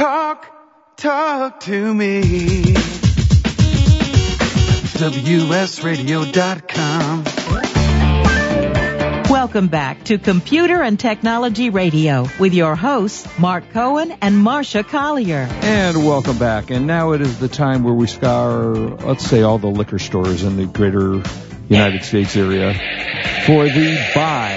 Talk, talk to me. WSRadio.com. Welcome back to Computer and Technology Radio with your hosts, Mark Cohen and Marsha Collier. And welcome back. And now it is the time where we scour, let's say, all the liquor stores in the greater United States area for the buy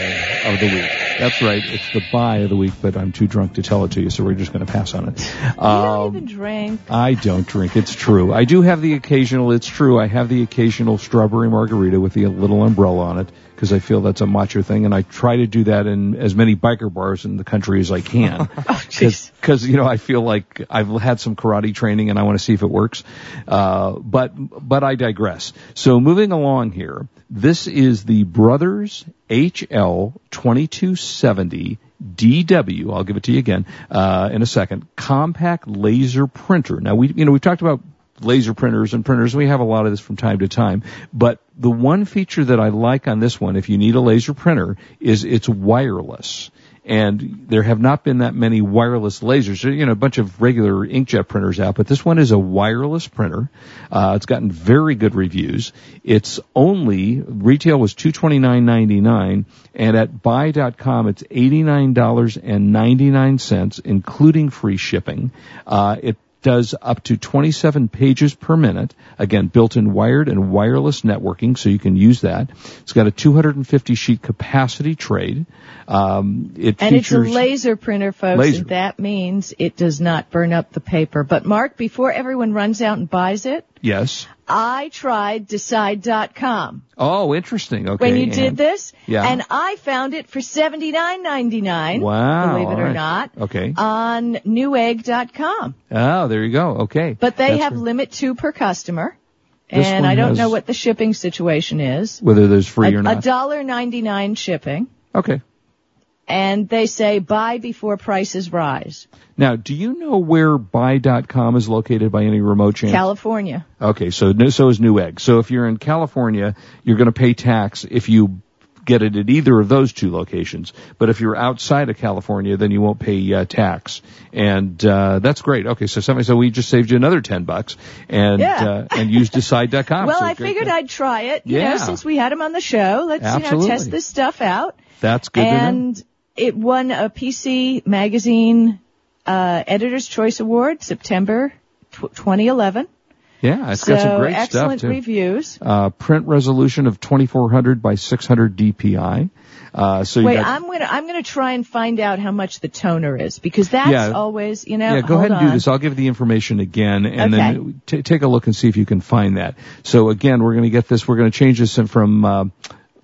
of the week. That's right. It's the buy of the week, but I'm too drunk to tell it to you, so we're just going to pass on it. You don't even drink. I don't drink. It's true. I do have the occasional, it's true, I have the occasional strawberry margarita with the little umbrella on it because I feel that's a macho thing, and I try to do that in as many biker bars in the country as I can. jeez. Because, you know, I feel like I've had some karate training and I want to see if it works. Uh, but, but I digress. So moving along here, this is the Brothers HL 2270 DW, I'll give it to you again, uh, in a second, compact laser printer. Now we, you know, we've talked about laser printers and printers. We have a lot of this from time to time, but the one feature that I like on this one, if you need a laser printer, is it's wireless. And there have not been that many wireless lasers. You know, a bunch of regular inkjet printers out, but this one is a wireless printer. Uh, it's gotten very good reviews. It's only retail was two twenty nine ninety nine, and at buy.com it's eighty nine dollars and ninety nine cents, including free shipping. Uh, it does up to 27 pages per minute. Again, built-in wired and wireless networking, so you can use that. It's got a 250 sheet capacity trade. Um, it And it's a laser printer, folks. Laser. and That means it does not burn up the paper. But Mark, before everyone runs out and buys it, yes. I tried Decide.com Oh, interesting. Okay. when you and- did this, Yeah. and I found it for seventy nine ninety nine. Wow. believe it or right. not, Okay. on Newegg.com. oh, there you go. Okay. But they That's have good. limit two per customer, This and I don't know what the shipping situation is. whether there's free A- or A dollar ninety nine shipping, okay. And they say buy before prices rise. Now, do you know where buy.com is located by any remote chance? California. Okay, so so is Newegg. So if you're in California, you're going to pay tax if you get it at either of those two locations. But if you're outside of California, then you won't pay uh, tax, and uh, that's great. Okay, so somebody, so we just saved you another ten bucks, and Yeah. uh, and use Decide.com. Well, So I figured. I'd try it. You Yeah. know, since we had him on the show, let's you know test this stuff out. That's good and it won a PC Magazine uh, Editor's Choice Award September tw- 2011. Yeah, it's so got some great excellent stuff too. reviews. Uh, print resolution of 2400 by 600 DPI. Uh, so you Wait, got, I'm gonna I'm gonna try and find out how much the toner is because that's Yeah. always you know. yeah, go ahead and do this. I'll give the information again, and Okay. then t- take a look and see if you can find that. So again, we're going to get this. We're going to change this from uh,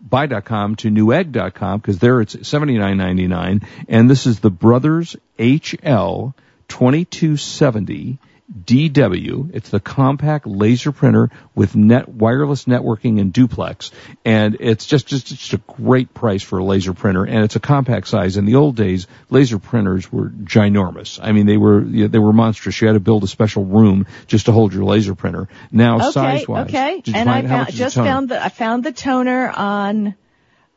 buy.com to newegg.com because there it's seventy nine ninety nine, and this is the Brothers HL twenty two seventy. DW. It's the compact laser printer with net wireless networking and duplex, and it's just just just a great price for a laser printer, and it's a compact size. In the old days, laser printers were ginormous. I mean, they were you know, they were monstrous. You had to build a special room just to hold your laser printer. Now, Okay, size wise, okay. and I found, is the just found the I found the toner on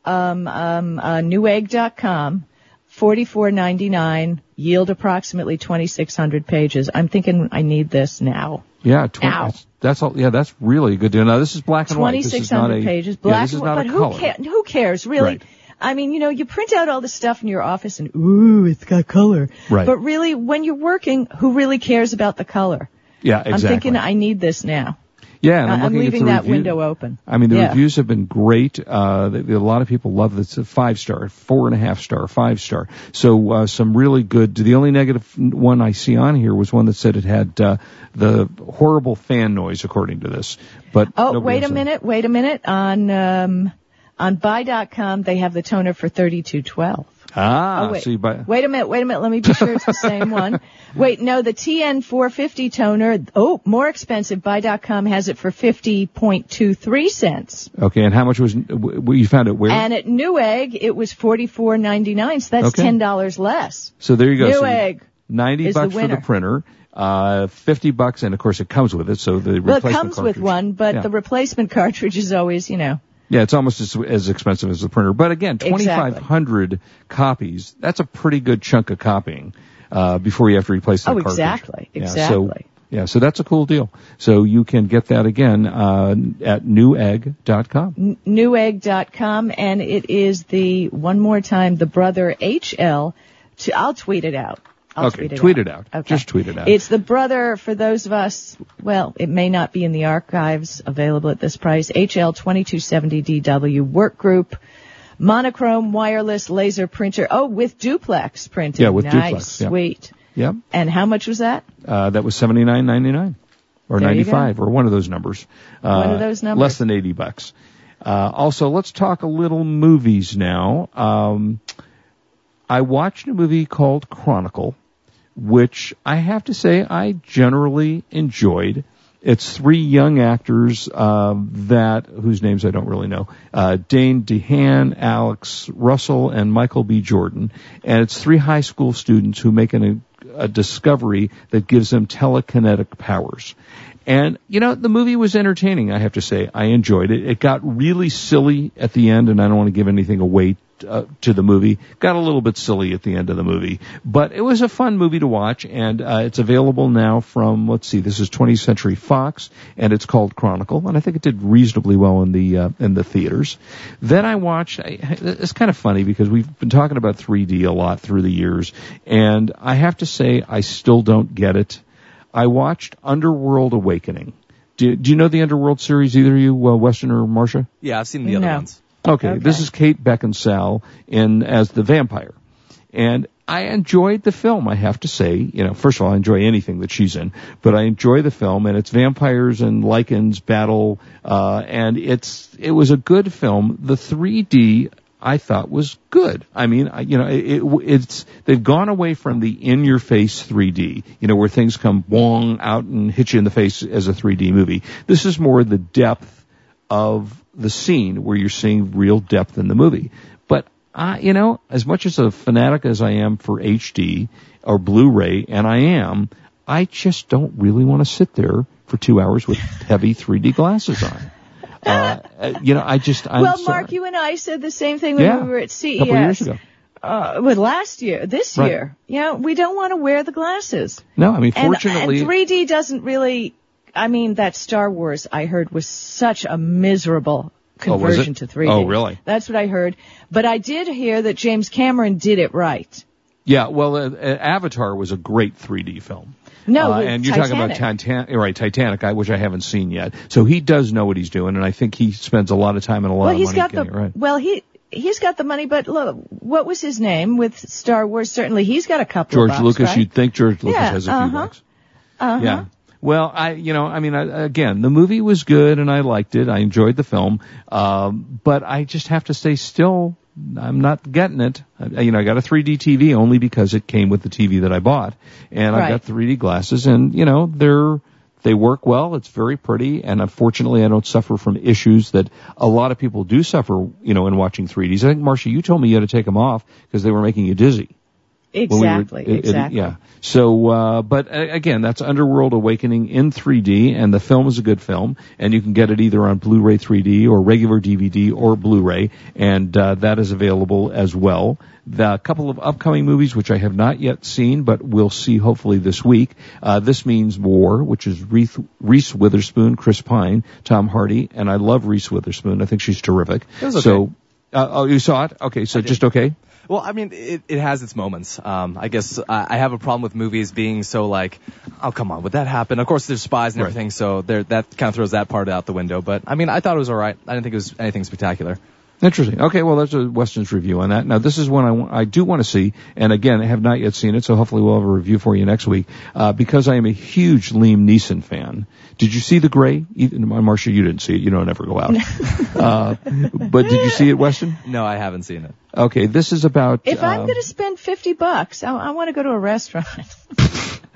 um, um, uh, Newegg.com. Forty-four ninety-nine. Yield approximately twenty-six hundred pages. I'm thinking I need this now. Yeah, tw- Ow. that's, that's all. Yeah, that's really a good deal. Now this is black and white. This is Twenty-six not hundred a pages, yeah, black is and white. But who cares? Who cares, really? Right. I mean, you know, you print out all this stuff in your office, and ooh, it's got color. Right. But really, when you're working, who really cares about the color? Yeah, exactly. I'm thinking I need this now. Yeah, and I'm, I'm leaving that review- window open. I mean, the Yeah. reviews have been great. Uh, the, the- a lot of people love this. A five star, four and a half star, five star. So uh, some really good. The only negative one I see on here was one that said it had uh, the horrible fan noise, according to this. But Oh, wait a minute, wait a minute. On um, on buy.com, they have the toner for 3212. Ah, Oh, wait. so buy. Wait a minute, wait a minute. Let me be sure it's the same one. Wait, no, the TN450 toner, oh, more expensive. Buy.com has it for 50.23 cents. Okay, and how much was you found it where? And at Newegg, it was 44.99, so that's Okay. $10 less. so there you go. So Newegg. Ninety is the bucks for the printer. Uh, fifty bucks, and of course it comes with it. So the replacement. Well, it comes with one, but Yeah. the replacement cartridge is always, you know, Yeah, it's almost as, as expensive as the printer. But again, 2,500 copies, that's a pretty good chunk of copying. uh, before you have to replace the Oh, cartridge. exactly, Yeah, exactly. so, yeah, so that's a cool deal. So you can get that again uh, at newegg.com. newegg.com and it is the one more time the brother HL to I'll tweet it out. I'll Okay, tweet it tweet out. it out. Okay. Just tweet it out. It's the brother for those of us, well, it may not be in the archives available at this price. HL 2270DW work group monochrome wireless laser printer. Oh, with duplex printing. Yeah, with nice, duplex, yeah. Sweet. Yep. And how much was that? Uh, that was seventy nine ninety nine, or ninety five, or one of those numbers. Uh, One of those numbers. Less than eighty bucks. Uh, also, let's talk a little movies now. Um, I watched a movie called Chronicle, which I have to say I generally enjoyed. It's three young actors um, that whose names I don't really know: uh, Dane DeHaan, Alex Russell, and Michael B. Jordan. And it's three high school students who make an, a discovery that gives them telekinetic powers. And you know, the movie was entertaining. I have to say, I enjoyed it. It got really silly at the end, and I don't want to give anything away uh, to the movie. Got a little bit silly at the end of the movie, but it was a fun movie to watch, and uh, it's available now from let's see, this is 20th Century Fox, and it's called Chronicle, and I think it did reasonably well in the uh, in the theaters. Then I watched. I, it's kind of funny because we've been talking about 3D a lot through the years, and I have to say I still don't get it. I watched Underworld Awakening. Do, do you know the Underworld series, either you, uh, Weston or Marsha? Yeah, I've seen the other No. ones. Okay, Okay. this is Kate Beckinsale in as the vampire, and I enjoyed the film. I have to say, you know, first of all, I enjoy anything that she's in, but I enjoy the film, and it's vampires and Lycans battle, uh, and it's it was a good film. The 3D I thought was good. I mean, I, you know, it, it, it's they've gone away from the in-your-face 3D, you know, where things come wong out and hit you in the face as a 3D movie. This is more the depth of the scene where you're seeing real depth in the movie. But I, you know, as much as a fanatic as I am for HD or Blu-ray, and I am, I just don't really want to sit there for two hours with heavy 3D glasses on. Uh, uh, you know, I just, I'm well, sorry. Mark, you and I said the same thing when Yeah, we were at CES. couple years ago. Uh, well, last year, this Right. year, you know, we don't want to wear the glasses. No, I mean, And, fortunately, and 3D doesn't really. I mean, that Star Wars I heard was such a miserable Oh, conversion to 3D. Oh, really? That's what I heard. But I did hear that James Cameron did it right. yeah, well, uh, uh, Avatar was a great 3D film. No, Uh, and you're talking about Titanic. Right, Titanic, I, which I haven't seen yet. So he does know what he's doing, and I think he spends a lot of time and a lot Well, of money got the getting it right. well, he he's got the money. But look, what was his name with Star Wars? Certainly, he's got a couple. George of bucks, George Lucas, right? you'd think George Lucas Yeah, has a few uh-huh. bucks. Yeah. Well, I, you know, I mean, I, again, the movie was good and I liked it. I enjoyed the film. Um, but I just have to say still, I'm not getting it. I, you know, I got a 3D TV only because it came with the TV that I bought and I've got 3D glasses and, you know, they're, they work well. It's very pretty, and unfortunately, I don't suffer from issues that a lot of people do suffer. You know, in watching 3ds. I think Marsha, you told me you had to take them off because they were making you dizzy. When we were- Exactly, it- it- yeah. So, uh, but uh, again, that's Underworld Awakening in 3D, and the film is a good film, and you can get it either on Blu-ray 3D or regular DVD or Blu-ray, and uh, that is available as well. The couple of upcoming movies, which I have not yet seen, but we'll see hopefully this week. Uh, this means War, which is Reese, Reese Witherspoon, Chris Pine, Tom Hardy, and I love Reese Witherspoon. I think she's terrific. It was okay. So, uh, oh, you saw it? Okay, so just okay. Well, I mean, it, it has its moments. Um, I guess I, I have a problem with movies being so like, oh come on, would that happen? Of course, there's spies and Right. everything, so there that kind of throws that part out the window. But I mean, I thought it was all right. I didn't think it was anything spectacular. Interesting. Okay, well, that's a Weston's review on that. Now, this is one I, wa- I do want to see, and again, I have not yet seen it, so hopefully we'll have a review for you next week. Uh, because I am a huge Liam Neeson fan. Did you see The Grey? Even, Marsha, you didn't see it. You don't ever go out. uh, but did you see it, Weston? No, I haven't seen it. Okay, this is about. If I'm uh, going to spend 50 bucks, I, I want to go to a restaurant.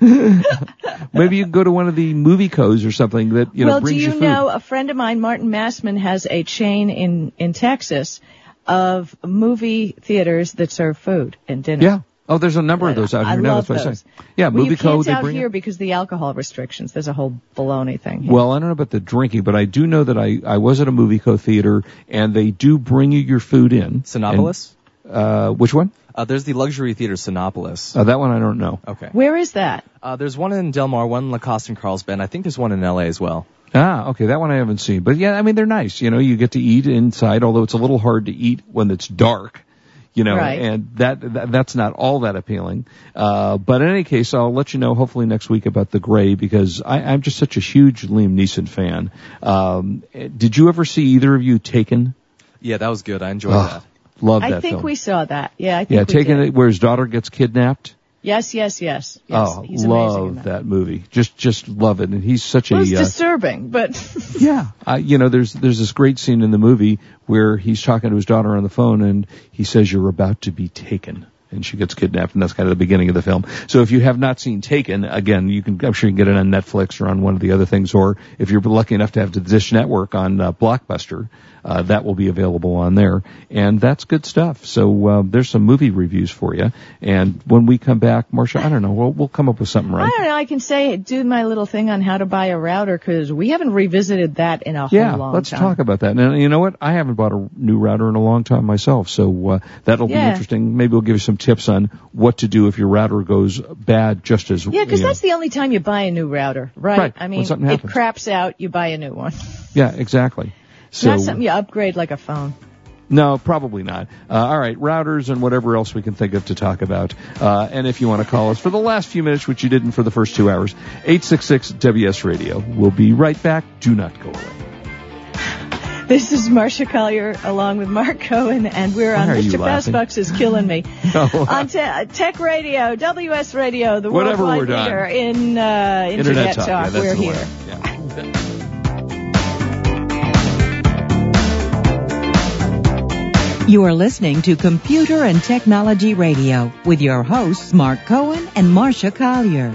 maybe you can go to one of the movie codes or something that you know well, do brings you food. know a friend of mine, Martin Massman, has a chain in in Texas of movie theaters that serve food and dinner. Yeah. Oh, there's a number of those out I here now. love That's what I those. say. Yeah, well, movie you code. can't out bring it. here because the alcohol restrictions. There's a whole baloney thing. Here. Well, I don't know about the drinking, but I do know that I, I was at a movie co theater and they do bring you your food in. Cinépolis. And, Uh, which one? Uh, there's the luxury theater Cinépolis. Uh, that one I don't know. Okay. Where is that? Uh, there's one in Del Mar, one in La Costa and Carlsbad. I think there's one in LA as well. Ah, okay, that one I haven't seen. But yeah, I mean they're nice. You know, you get to eat inside, although it's a little hard to eat when it's dark. You know, Right. and that, that that's not all that appealing. Uh, but in any case, I'll let you know hopefully next week about the Grey because I, I'm just such a huge Liam Neeson fan. Um, did you ever see either of you Taken? Yeah, that was good. I enjoyed Ugh, that. love I think film. we saw that. Yeah, I think yeah, we Taken, did. where his daughter gets kidnapped. Yes, yes, yes. yes. oh, He's love that. that movie. Just just love it, and he's such Well, a it's uh, disturbing, but Yeah, uh, you know, there's there's this great scene in the movie where he's talking to his daughter on the phone, and he says, "You're about to be taken." And she gets kidnapped, and that's kind of the beginning of the film. So if you have not seen Taken, again, you can, I'm sure you can get it on Netflix or on one of the other things, or if you're lucky enough to have the Dish Network on uh, Blockbuster, uh, that will be available on there. And that's good stuff. So, uh, there's some movie reviews for you. And when we come back, Marsha, I don't know, we'll, we'll come up with something, I right? don't know. I can say do my little thing on how to buy a router because we haven't revisited that in a Yeah, long time. Yeah, let's time. talk about that. And you know what? I haven't bought a new router in a long time myself, so uh, that'll be interesting. Maybe we'll give you some tips on what to do if your router goes bad, just as Yeah, because know. that's the only time you buy a new router, right? Right, I mean, it happens. craps out, you buy a new one. yeah, exactly. So not something you upgrade like a phone. no, probably not. Uh, all right, routers and whatever else we can think of to talk about. Uh, and if you want to call us for the last few minutes, which you didn't for the first two hours, eight six six WS Radio. We'll be right back. Do not go away. This is Marsha Collier along with Mark Cohen, and we're on Why are Mr. laughing? Fastbucks is killing me. No. on te- Tech Radio, WS Radio, the Whatever worldwide we're leader in uh, internet, talk. Yeah, we're here. Yeah. You are listening to Computer and Technology Radio with your hosts Mark Cohen and Marsha Collier.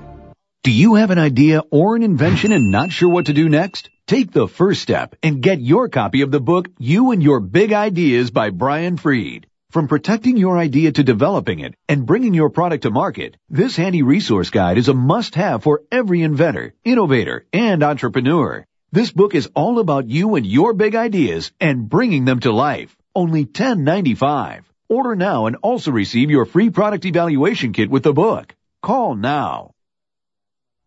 Do you have an idea or an invention and not sure what to do next? Take the first step and get your copy of the book You and Your Big Ideas by Brian Freed. From protecting your idea to developing it and bringing your product to market, this handy resource guide is a must-have for every inventor, innovator, and entrepreneur. This book is all about you and your big ideas and bringing them to life. Only $10.95. Order now and also receive your free product evaluation kit with the book. Call now.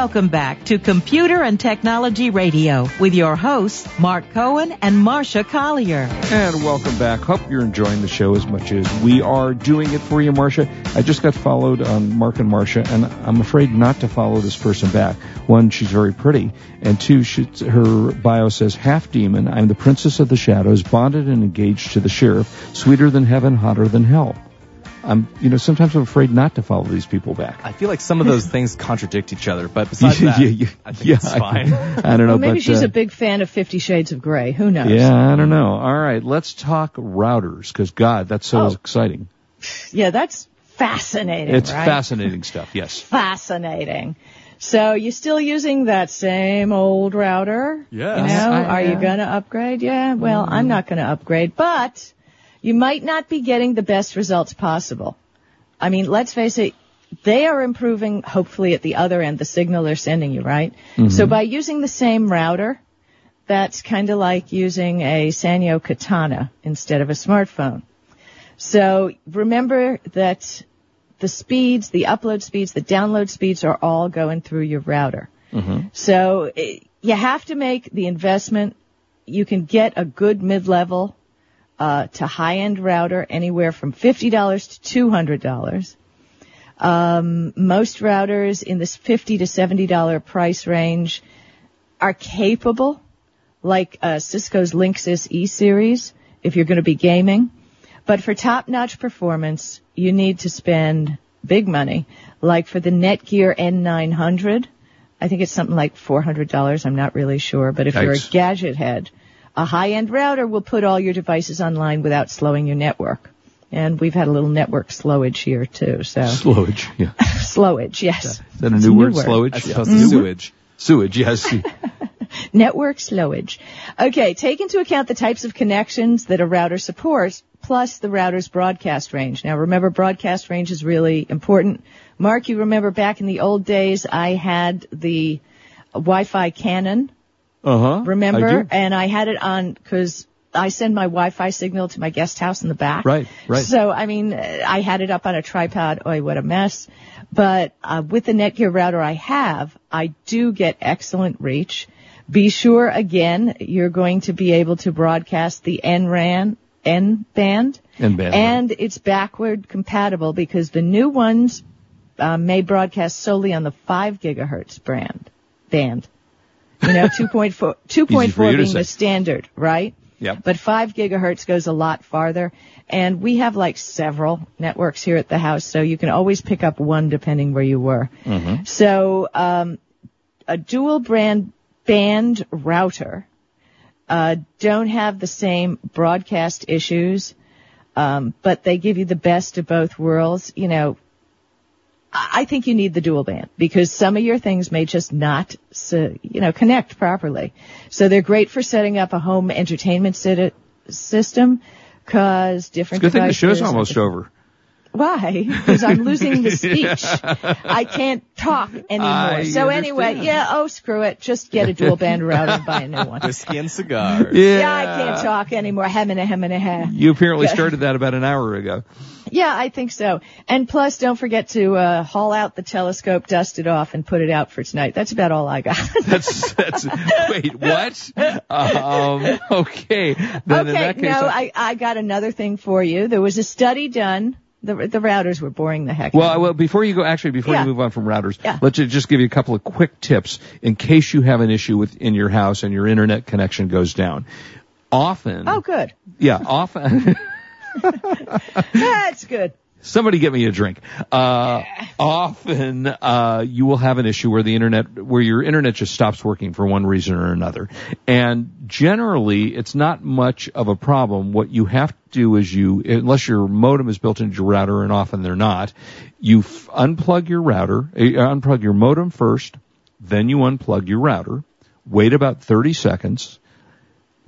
Welcome back to Computer and Technology Radio with your hosts, Mark Cohen and Marsha Collier. And welcome back. Hope you're enjoying the show as much as we are doing it for you, Marsha. I just got followed on Mark and Marsha, and I'm afraid not to follow this person back. One, she's very pretty, and two, she, her bio says, half demon, I'm the princess of the shadows, bonded and engaged to the sheriff, sweeter than heaven, hotter than hell. I'm, you know, sometimes I'm afraid not to follow these people back. I feel like some of those things contradict each other, but besides that, yeah, yeah, I think yeah, it's fine. I, I don't know, Well, maybe but she's uh, a big fan of Fifty Shades of Grey. Who knows? yeah, I don't know. All right, let's talk routers because God, that's so Oh. exciting. Yeah, that's fascinating. It's right? fascinating stuff. Yes. Fascinating. So you still using that same old router? Yes. You know, I are you going to upgrade? Yeah. Well, I'm not going to upgrade, but you might not be getting the best results possible. I mean, let's face it. They are improving, hopefully, at the other end, the signal they're sending you, right? So by using the same router, that's kind of like using a Sanyo Katana instead of a smartphone. So remember that the speeds, the upload speeds, the download speeds are all going through your router. So eh, you have to make the investment. You can get a good mid-level uh, to high-end router anywhere from fifty dollars to two hundred dollars. Um, most routers in this fifty to seventy dollar price range are capable, like uh, Cisco's Linksys E series, if you're going to be gaming. But for top-notch performance, you need to spend big money, like for the Netgear N900. I think it's something like $400. I'm not really sure. But if you're a gadget head, a high-end router will put all your devices online without slowing your network. And we've had a little network slowage here too. So Slowage. Yeah. slowage, yes. Is that a It's new word? Slowage. As Yeah. opposed to sewage. Sewage. Yes. Network slowage. Okay, take into account the types of connections that a router supports, plus the router's broadcast range. Now remember, broadcast range is really important. Mark, you remember back in the old days, I had the Wi-Fi Canon, Uh huh. remember? And I had it on, cause I send my Wi-Fi signal to my guest house in the back. Right, right. So, I mean, I had it up on a tripod. Oh, what a mess. But uh, with the Netgear router I have, I do get excellent reach. Be sure, again, you're going to be able to broadcast the NRAN, N band. N band, And it's backward compatible because the new ones uh, may broadcast solely on the 5 gigahertz brand, band. You know, 2.4, 2.4 for you to being the standard, right? Yep. But 5 gigahertz goes a lot farther. And we have like several networks here at the house, so you can always pick up one depending where you were. So, um, a dual brand band router, uh, don't have the same broadcast issues, um, but they give you the best of both worlds. You know, I think you need the dual band because some of your things may just not, you know, connect properly. So they're great for setting up a home entertainment system because different It's Good thing the show's almost over. Why? Because I'm losing the speech. I can't talk anymore. I so anyway, yeah, oh screw it. Just get a dual band router and buy a new one. Whiskey and cigars. Yeah, I can't talk anymore. Hem and a hem and a ha. You apparently started that about an hour ago. Yeah, I think so. And plus, don't forget to uh, haul out the telescope, dust it off, and put it out for tonight. That's about all I got. That's that's. wait, what? Um, okay. Then okay, case, no, I- I, I got another thing for you. There was a study done. The, the routers were boring the heck. out Well, of me. well, before you go, actually, before Yeah. you move on from routers, Yeah. let's just give you a couple of quick tips in case you have an issue with in your house and your internet connection goes down. Often, oh, good. yeah, often. That's good. Somebody get me a drink. Uh, often, uh, you will have an issue where the internet, where your internet just stops working for one reason or another. And generally, it's not much of a problem. What you have to do is you, unless your modem is built into your router, and often they're not, you f- unplug your router, uh, unplug your modem first, then you unplug your router, wait about 30 seconds,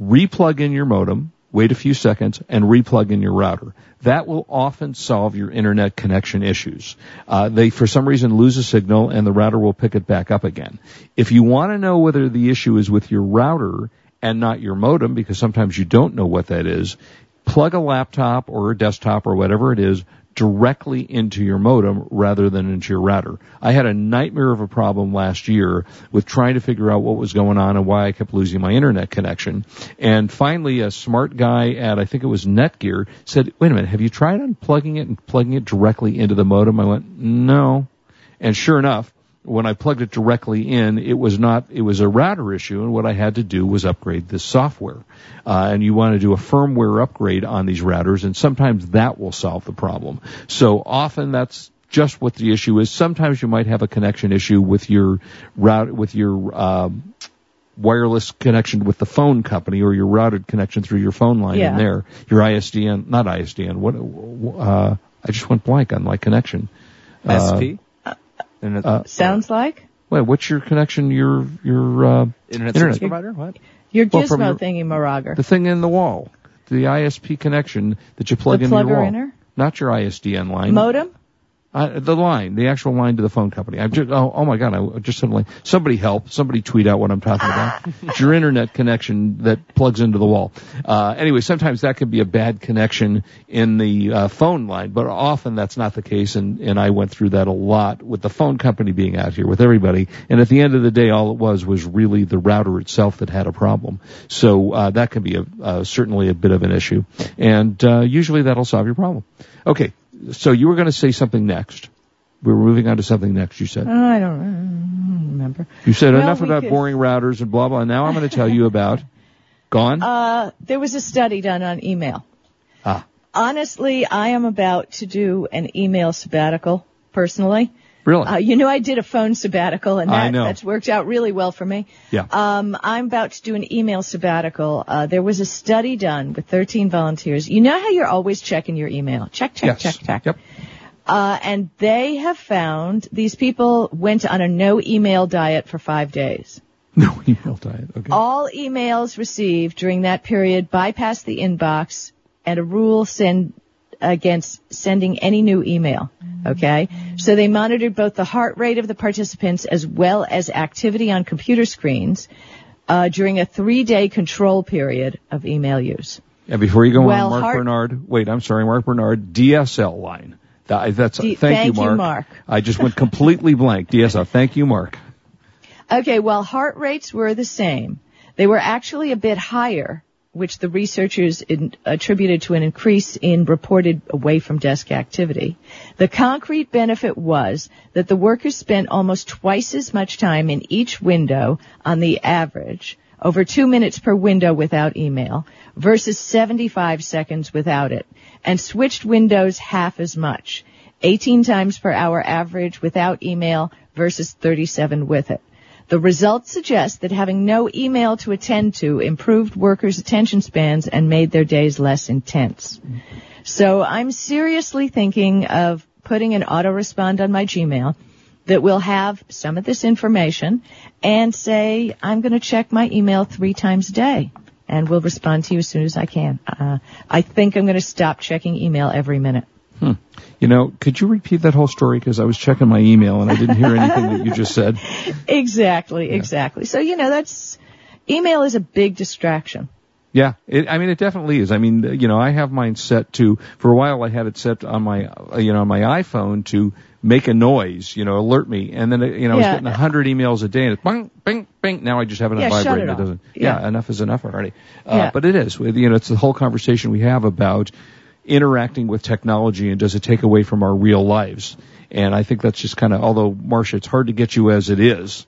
replug in your modem, wait a few seconds, and replug in your router. That will often solve your internet connection issues. Uh, they, for some reason, lose a signal and the router will pick it back up again. If you want to know whether the issue is with your router and not your modem, because sometimes you don't know what that is, plug a laptop or a desktop or whatever it is directly into your modem rather than into your router. I had a nightmare of a problem last year with trying to figure out what was going on and why I kept losing my internet connection. And finally, a smart guy at, I think it was Netgear, said, wait a minute, have you tried unplugging it and plugging it directly into the modem? I went, no. And sure enough, when I plugged it directly in, it was not, it was a router issue, and what I had to do was upgrade this software. Uh, and you want to do a firmware upgrade on these routers, and sometimes that will solve the problem. So often that's just what the issue is. Sometimes you might have a connection issue with your route, with your, um, wireless connection with the phone company or your routed connection through your phone line Yeah. in there. Your ISDN, not ISDN, what, uh, I just went blank on my connection. Uh, SP? Internet, uh, Sounds like Wait, what's your connection? Your your uh, Internet, Internet. service provider? What? your well, from gizmo your- thingy, Moraga. the thing in the wall, the ISP connection that you plug The into your plugger wall, inner? not your ISDN line. Modem? Uh, the line, the actual line to the phone company. I'm just, oh, oh my god, I just suddenly, somebody help, somebody tweet out what I'm talking about. it's your internet connection that plugs into the wall. Uh, anyway, sometimes that can be a bad connection in the uh, phone line, but often that's not the case, and, and I went through that a lot with the phone company being out here with everybody, and at the end of the day, all it was was really the router itself that had a problem. So, uh, that can be a, uh, certainly a bit of an issue, and, uh, usually that'll solve your problem. Okay, so you were going to say something next. We were moving on to something next. You said I don't, remember. you said Well, enough about could- boring routers and blah blah. Now I'm going to tell you about gone. Uh, there was a study done on email. ah, Honestly, I am about to do an email sabbatical personally. Really? Uh, you know, I did a phone sabbatical, and that, that's worked out really well for me. yeah. Um, I'm about to do an email sabbatical. Uh, there was a study done with 13 volunteers. You know how you're always checking your email? Check, check, yes. check, check. Yep. Uh, and they have found these people went on a no email diet for five days. No email diet. Okay. All emails received during that period bypass the inbox and a rule send against sending any new email. Okay? So they monitored both the heart rate of the participants as well as activity on computer screens uh, during a three-day control period of email use. And before you go Well, on, Mark Hart- Bernard. Wait, I'm sorry, Mark Bernard. DSL line. That, that's D- thank, thank you, you, Mark. Mark. I just went completely blank. DSL. Thank you, Mark. Okay, well, heart rates were the same. They were actually a bit higher, which the researchers in, attributed to an increase in reported away from desk activity. The concrete benefit was that the workers spent almost twice as much time in each window on the average, over two minutes per window without email, versus 75 seconds without it, and switched windows half as much, 18 times per hour average without email versus 37 with it. The results suggest that having no email to attend to improved workers' attention spans and made their days less intense. So I'm seriously thinking of putting an autorespond on my Gmail that will have some of this information and say, I'm going to check my email three times a day and will respond to you as soon as I can. Uh, I think I'm going to stop checking email every minute. You know, could you repeat that whole story? Because I was checking my email and I didn't hear anything that you just said. Exactly, exactly. So, you know, that's, email is a big distraction. Yeah, it, I mean, it definitely is. I mean, you know, I have mine set to, for a while I had it set on my, you know, on my iPhone to make a noise, you know, alert me. And then, you know, I was getting a hundred emails a day and it's bing, bing, bing. Now I just have it on Yeah, shut vibrate it it doesn't, yeah. Yeah. enough is enough already. Uh, Yeah. but it is, you know, it's the whole conversation we have about interacting with technology and does it take away from our real lives? And I think that's just kind of, although Marsha, it's hard to get you as it is,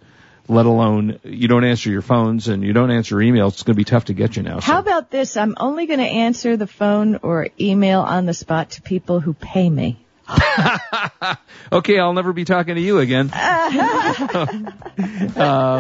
let alone you don't answer your phones and you don't answer emails. It's going to be tough to get you now. How so. about this? I'm only going to answer the phone or email on the spot to people who pay me. okay, I'll never be talking to you again. uh,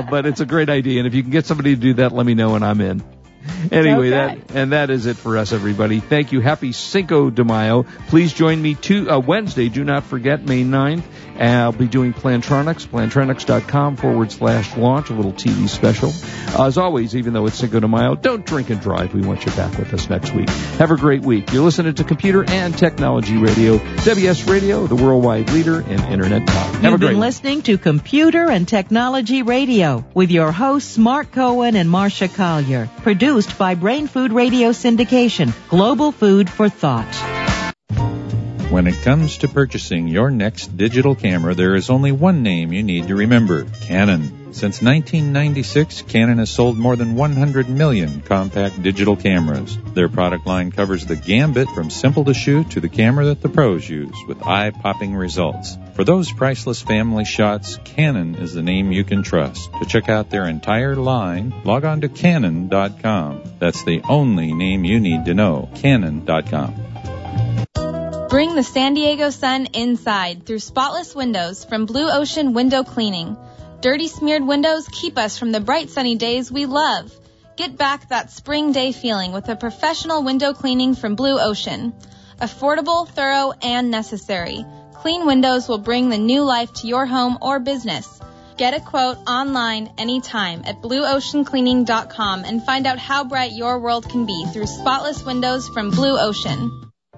but it's a great idea, and if you can get somebody to do that, let me know, and I'm in. Anyway, Okay. that and that is it for us, everybody. Thank you. Happy Cinco de Mayo. Please join me to uh, Wednesday. Do not forget May 9th And I'll be doing Plantronics, plantronics.com forward slash launch, a little TV special. Uh, as always, even though it's Cinco de Mayo, don't drink and drive. We want you back with us next week. Have a great week. You're listening to Computer and Technology Radio, WS Radio, the worldwide leader in Internet talk. Have You've a great been week. listening to Computer and Technology Radio with your hosts Mark Cohen and Marsha Collier. Produced by Brain Food Radio Syndication, global food for thought. When it comes to purchasing your next digital camera, there is only one name you need to remember Canon. Since 1996, Canon has sold more than 100 million compact digital cameras. Their product line covers the gambit from simple to shoot to the camera that the pros use with eye popping results. For those priceless family shots, Canon is the name you can trust. To check out their entire line, log on to Canon.com. That's the only name you need to know. Canon.com. Bring the San Diego sun inside through spotless windows from Blue Ocean Window Cleaning. Dirty smeared windows keep us from the bright sunny days we love. Get back that spring day feeling with a professional window cleaning from Blue Ocean. Affordable, thorough, and necessary. Clean windows will bring the new life to your home or business. Get a quote online anytime at blueoceancleaning.com and find out how bright your world can be through spotless windows from Blue Ocean.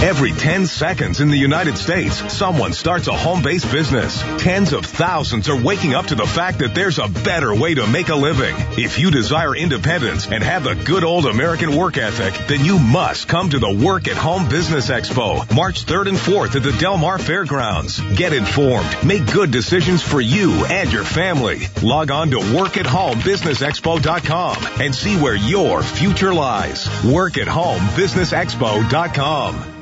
Every 10 seconds in the United States, someone starts a home-based business. Tens of thousands are waking up to the fact that there's a better way to make a living. If you desire independence and have the good old American work ethic, then you must come to the Work at Home Business Expo, March 3rd and 4th at the Del Mar Fairgrounds. Get informed, make good decisions for you and your family. Log on to workathomebusinessexpo.com and see where your future lies. Work at home businessexpo.com.